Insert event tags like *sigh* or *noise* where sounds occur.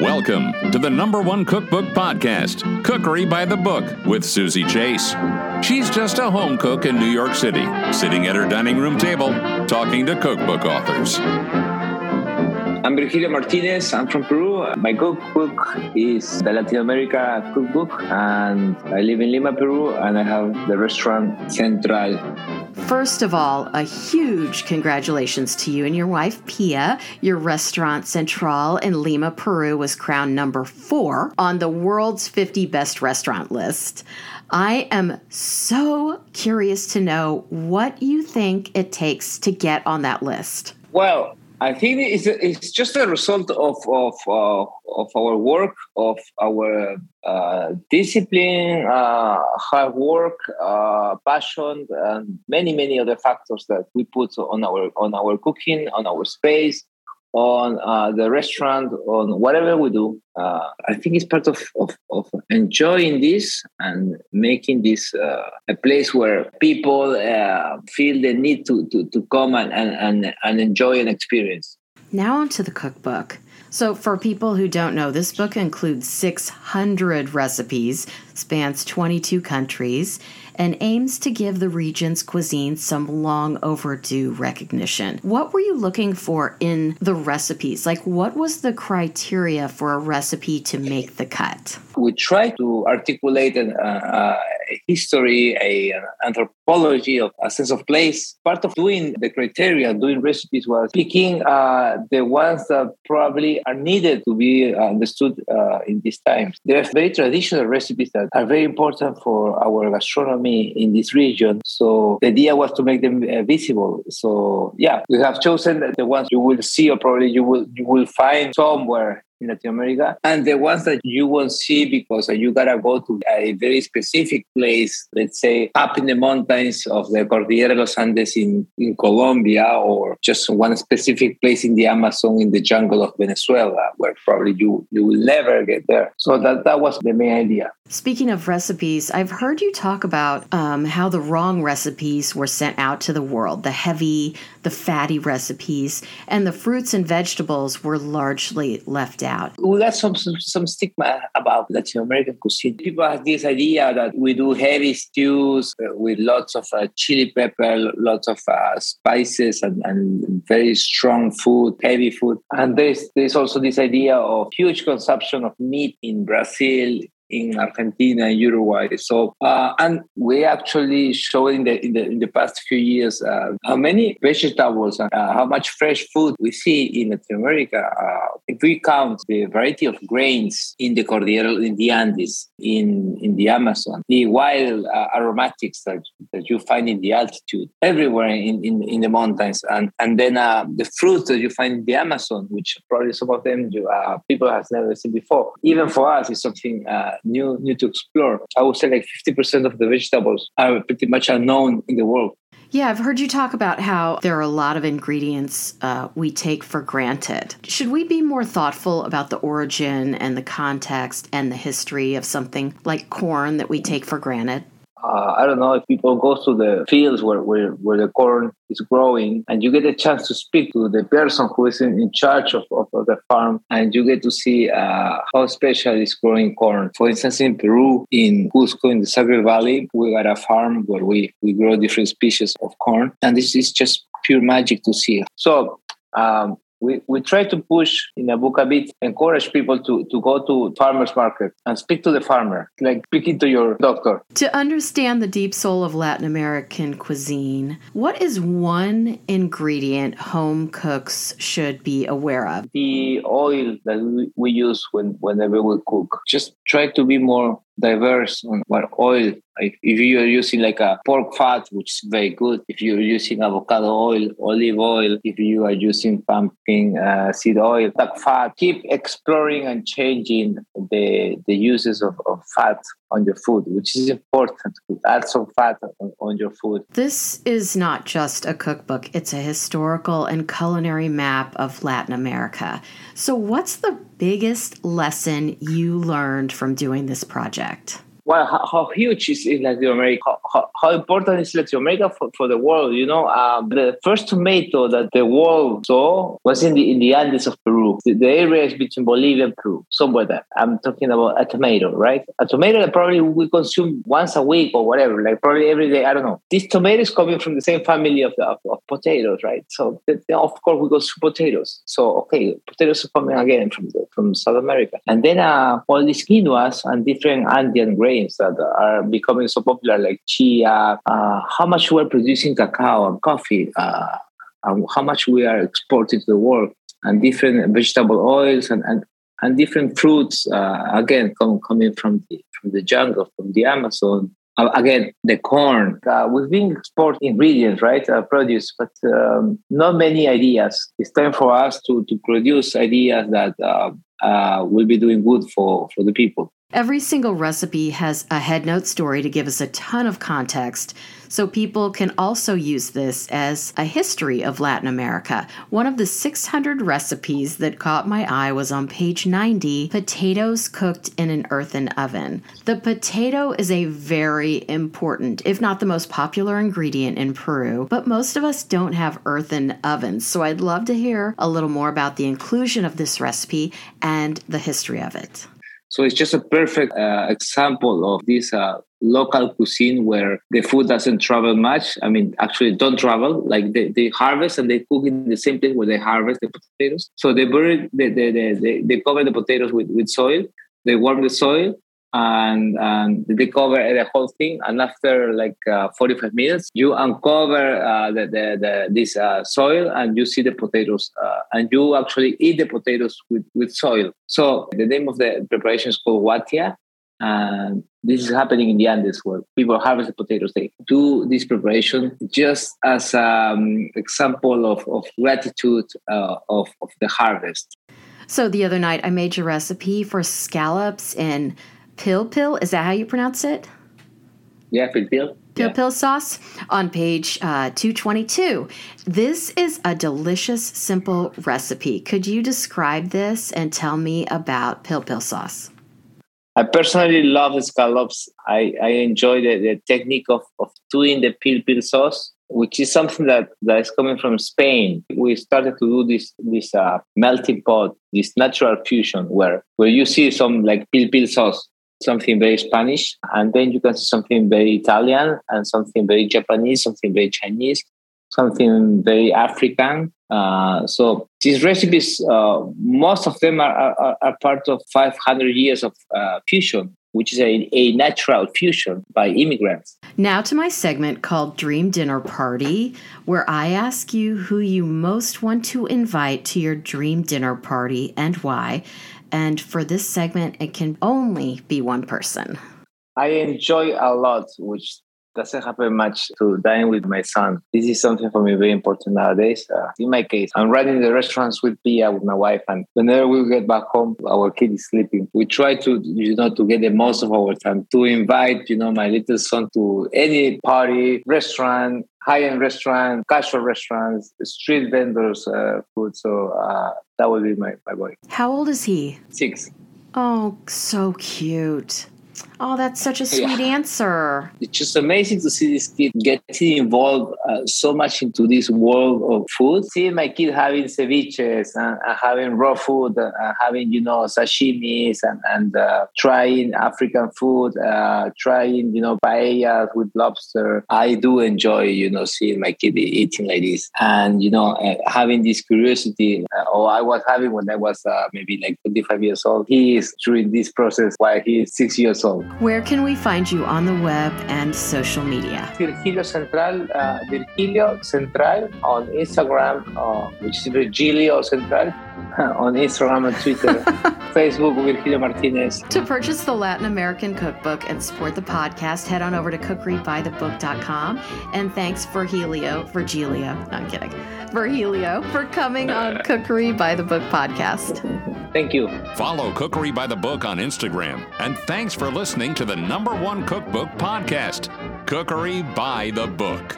Welcome to the number one cookbook podcast, Cookery by the Book, with Suzy Chase. She's just a home cook in New York City, sitting at her dining room table, talking to cookbook authors. I'm Virgilio Martinez. I'm from Peru. My cookbook is the Latin America cookbook, and I live in Lima, Peru, and I have the restaurant Central First of all, a huge congratulations to you and your wife, Pia. Your restaurant Central in Lima, Peru was crowned number four on the world's 50 best restaurant list. I am so curious to know what you think it takes to get on that list. Well, I think it's, it's just a result of of uh, of our work, of our uh, discipline, uh, hard work, uh, passion, and many many other factors that we put on our on our cooking, on our space, on uh, the restaurant, on whatever we do. Uh, I think it's part of, of, of, enjoying this and making this uh, a place where people uh, feel the need to, to, to come and, and, and enjoy an experience. Now, onto the cookbook. So, for people who don't know, this book includes 600 recipes, spans 22 countries, and aims to give the region's cuisine some long overdue recognition. What were you looking for in the recipes? Like, what was the criteria for a recipe to make the cut? We try to articulate an, uh, a history, a, an anthropology of a sense of place. Part of doing the criteria, doing recipes, was picking uh, the ones that probably are needed to be understood uh, in these times. There are very traditional recipes that are very important for our gastronomy in this region. So the idea was to make them uh, visible. So yeah, we have chosen the ones you will see, or probably you will you will find somewhere in Latin America, and the ones that you won't see because you gotta go to a very specific place, let's say up in the mountains of the Cordillera los Andes in, in Colombia, or just one specific place in the Amazon in the jungle of Venezuela, where probably you you will never get there. So that that was the main idea. Speaking of recipes, I've heard you talk about um, how the wrong recipes were sent out to the world, the heavy, the fatty recipes, and the fruits and vegetables were largely left out. We got some, some, some stigma about Latin American cuisine. People have this idea that we do heavy stews uh, with lots of uh, chili pepper, lots of uh, spices, and, and very strong food, heavy food. And there's, there's also this idea of huge consumption of meat in Brazil, in Argentina and Uruguay. So, uh, and we actually showed in the in the in the past few years uh, how many vegetables and uh, how much fresh food we see in Latin America. Uh, if we count the variety of grains in the Cordillera, in the Andes, in in the Amazon, the wild uh, aromatics that, that you find in the altitude, everywhere in in, in the mountains, and and then uh, the fruits that you find in the Amazon, which probably some of them you, people have never seen before. Even for us, it's something new new to explore. I would say like 50% of the vegetables are pretty much unknown in the world. Yeah, I've heard you talk about how there are a lot of ingredients uh, we take for granted. Should we be more thoughtful about the origin and the context and the history of something like corn that we take for granted? Uh, I don't know if people go to the fields where, where, where the corn is growing and you get a chance to speak to the person who is in, in charge of, of, of, the farm and you get to see uh, how special is growing corn. For instance, in Peru, in Cusco, in the Sacred Valley, we got a farm where we, we grow different species of corn and this is just pure magic to see. So um, we, we try to push in a book a bit, encourage people to, to go to farmers market and speak to the farmer, like speaking to your doctor. To understand the deep soul of Latin American cuisine, what is one ingredient home cooks should be aware of? The oil that we, we use when, whenever we cook. Just try to be more diverse on what oil. Like if you're using like a pork fat, which is very good. If you're using avocado oil, olive oil, if you are using pumpkin uh, seed oil, duck fat, keep exploring and changing the the uses of, of fat on your food, which is important. Add some fat on, on your food. This is not just a cookbook; it's a historical and culinary map of Latin America. So, what's the biggest lesson you learned from doing this project? well, how, how, huge is, Latin America? How, how, how, important is Latin America for, for the world? You know, um, the first tomato that the world saw was in the in the Andes of Peru The area is between Bolivia and Peru, somewhere there. I'm talking about a tomato, right? A tomato that probably we consume once a week or whatever, like probably every day. I don't know. This tomato is coming from the same family of, the, of, of potatoes, right? So of course we go to potatoes. So okay, potatoes are coming again from the, from South America, and then uh, all these quinoas and different Andean grains that are becoming so popular, like chia. Uh, how much we're producing cacao and coffee. Uh, and how much we are exporting to the world and different vegetable oils and, and, and different fruits, uh, again, come, coming from the, from the jungle, from the Amazon. Uh, again, the corn. Uh, we've been exporting ingredients, right? Uh, produce, but um, not many ideas. It's time for us to, to produce ideas that uh, uh, will be doing good for, for the people. Every single recipe has a headnote story to give us a ton of context, so people can also use this as a history of Latin America. One of the 600 recipes that caught my eye was on page 90 potatoes cooked in an earthen oven. The potato is a very important, if not the most popular ingredient in Peru, but most of us don't have earthen ovens, so I'd love to hear a little more about the inclusion of this recipe and the history of it. So it's just a perfect uh, example of this uh, local cuisine where the food doesn't travel much. I mean, actually, don't travel. Like they, they harvest and they cook in the same place where they harvest the potatoes. So they bury, they, they, they, they cover the potatoes with, with soil. They warm the soil and, and they cover the whole thing. And after like uh, 45 minutes, you uncover uh, the, the, the, this uh, soil and you see the potatoes. Uh, and you actually eat the potatoes with, with soil. So the name of the preparation is called huatia. And this is happening in the Andes where people harvest the potatoes. They do this preparation just as an um, example of, of gratitude uh, of, of the harvest. So the other night I made your recipe for scallops in Pil Pil. Is that how you pronounce it? Yeah, Pil Pil. Pil yeah. Pil sauce on page uh, 222. This is a delicious, simple recipe. Could you describe this and tell me about Pil Pil sauce? I personally love scallops. I, I enjoy the, the technique of, of doing the pil pil sauce, which is something that, that is coming from Spain. We started to do this this uh, melting pot, this natural fusion where where you see some like pil pil sauce something very Spanish, and then you can see something very Italian and something very Japanese, something very Chinese, something very African. Uh, so these recipes, uh, most of them are, are, are, part of 500 years of uh, fusion, which is a, a natural fusion by immigrants. Now to my segment called Dream Dinner Party, where I ask you who you most want to invite to your dream dinner party and why. And for this segment, it can only be one person. I enjoy a lot, which doesn't happen much to dine with my son. This is something for me very important nowadays. Uh, in my case, I'm running the restaurants with Pia, with my wife, and whenever we get back home, our kid is sleeping. We try to, you know, to get the most of our time to invite, you know, my little son to any party, restaurant, high-end restaurant, casual restaurants, street vendors, uh, food. So uh, that would be my, my boy. How old is he? Six. Oh, so cute. Oh, that's such a sweet yeah. answer. It's just amazing to see this kid getting involved uh, so much into this world of food. Seeing my kid having ceviches and, and having raw food, and having, you know, sashimis and, and uh, trying African food, uh, trying, you know, paellas with lobster. I do enjoy, you know, seeing my kid eating like this and, you know, uh, having this curiosity, uh, or I was having when I was uh, maybe like 25 years old. He is during this process while he is six years old. Where can we find you on the web and social media? Virgilio Central, uh, Virgilio Central on Instagram, uh, which is Virgilio Central *laughs* on Instagram and Twitter. *laughs* Facebook, Virgilio Martinez. To purchase the Latin American cookbook and support the podcast, head on over to cookerybythebook.com. And thanks for Helio, Virgilio, no, I'm kidding, Virgilio, for coming on Cookery by the Book podcast. Thank you. Follow Cookery by the Book on Instagram. And thanks for listening to the number one cookbook podcast, Cookery by the Book.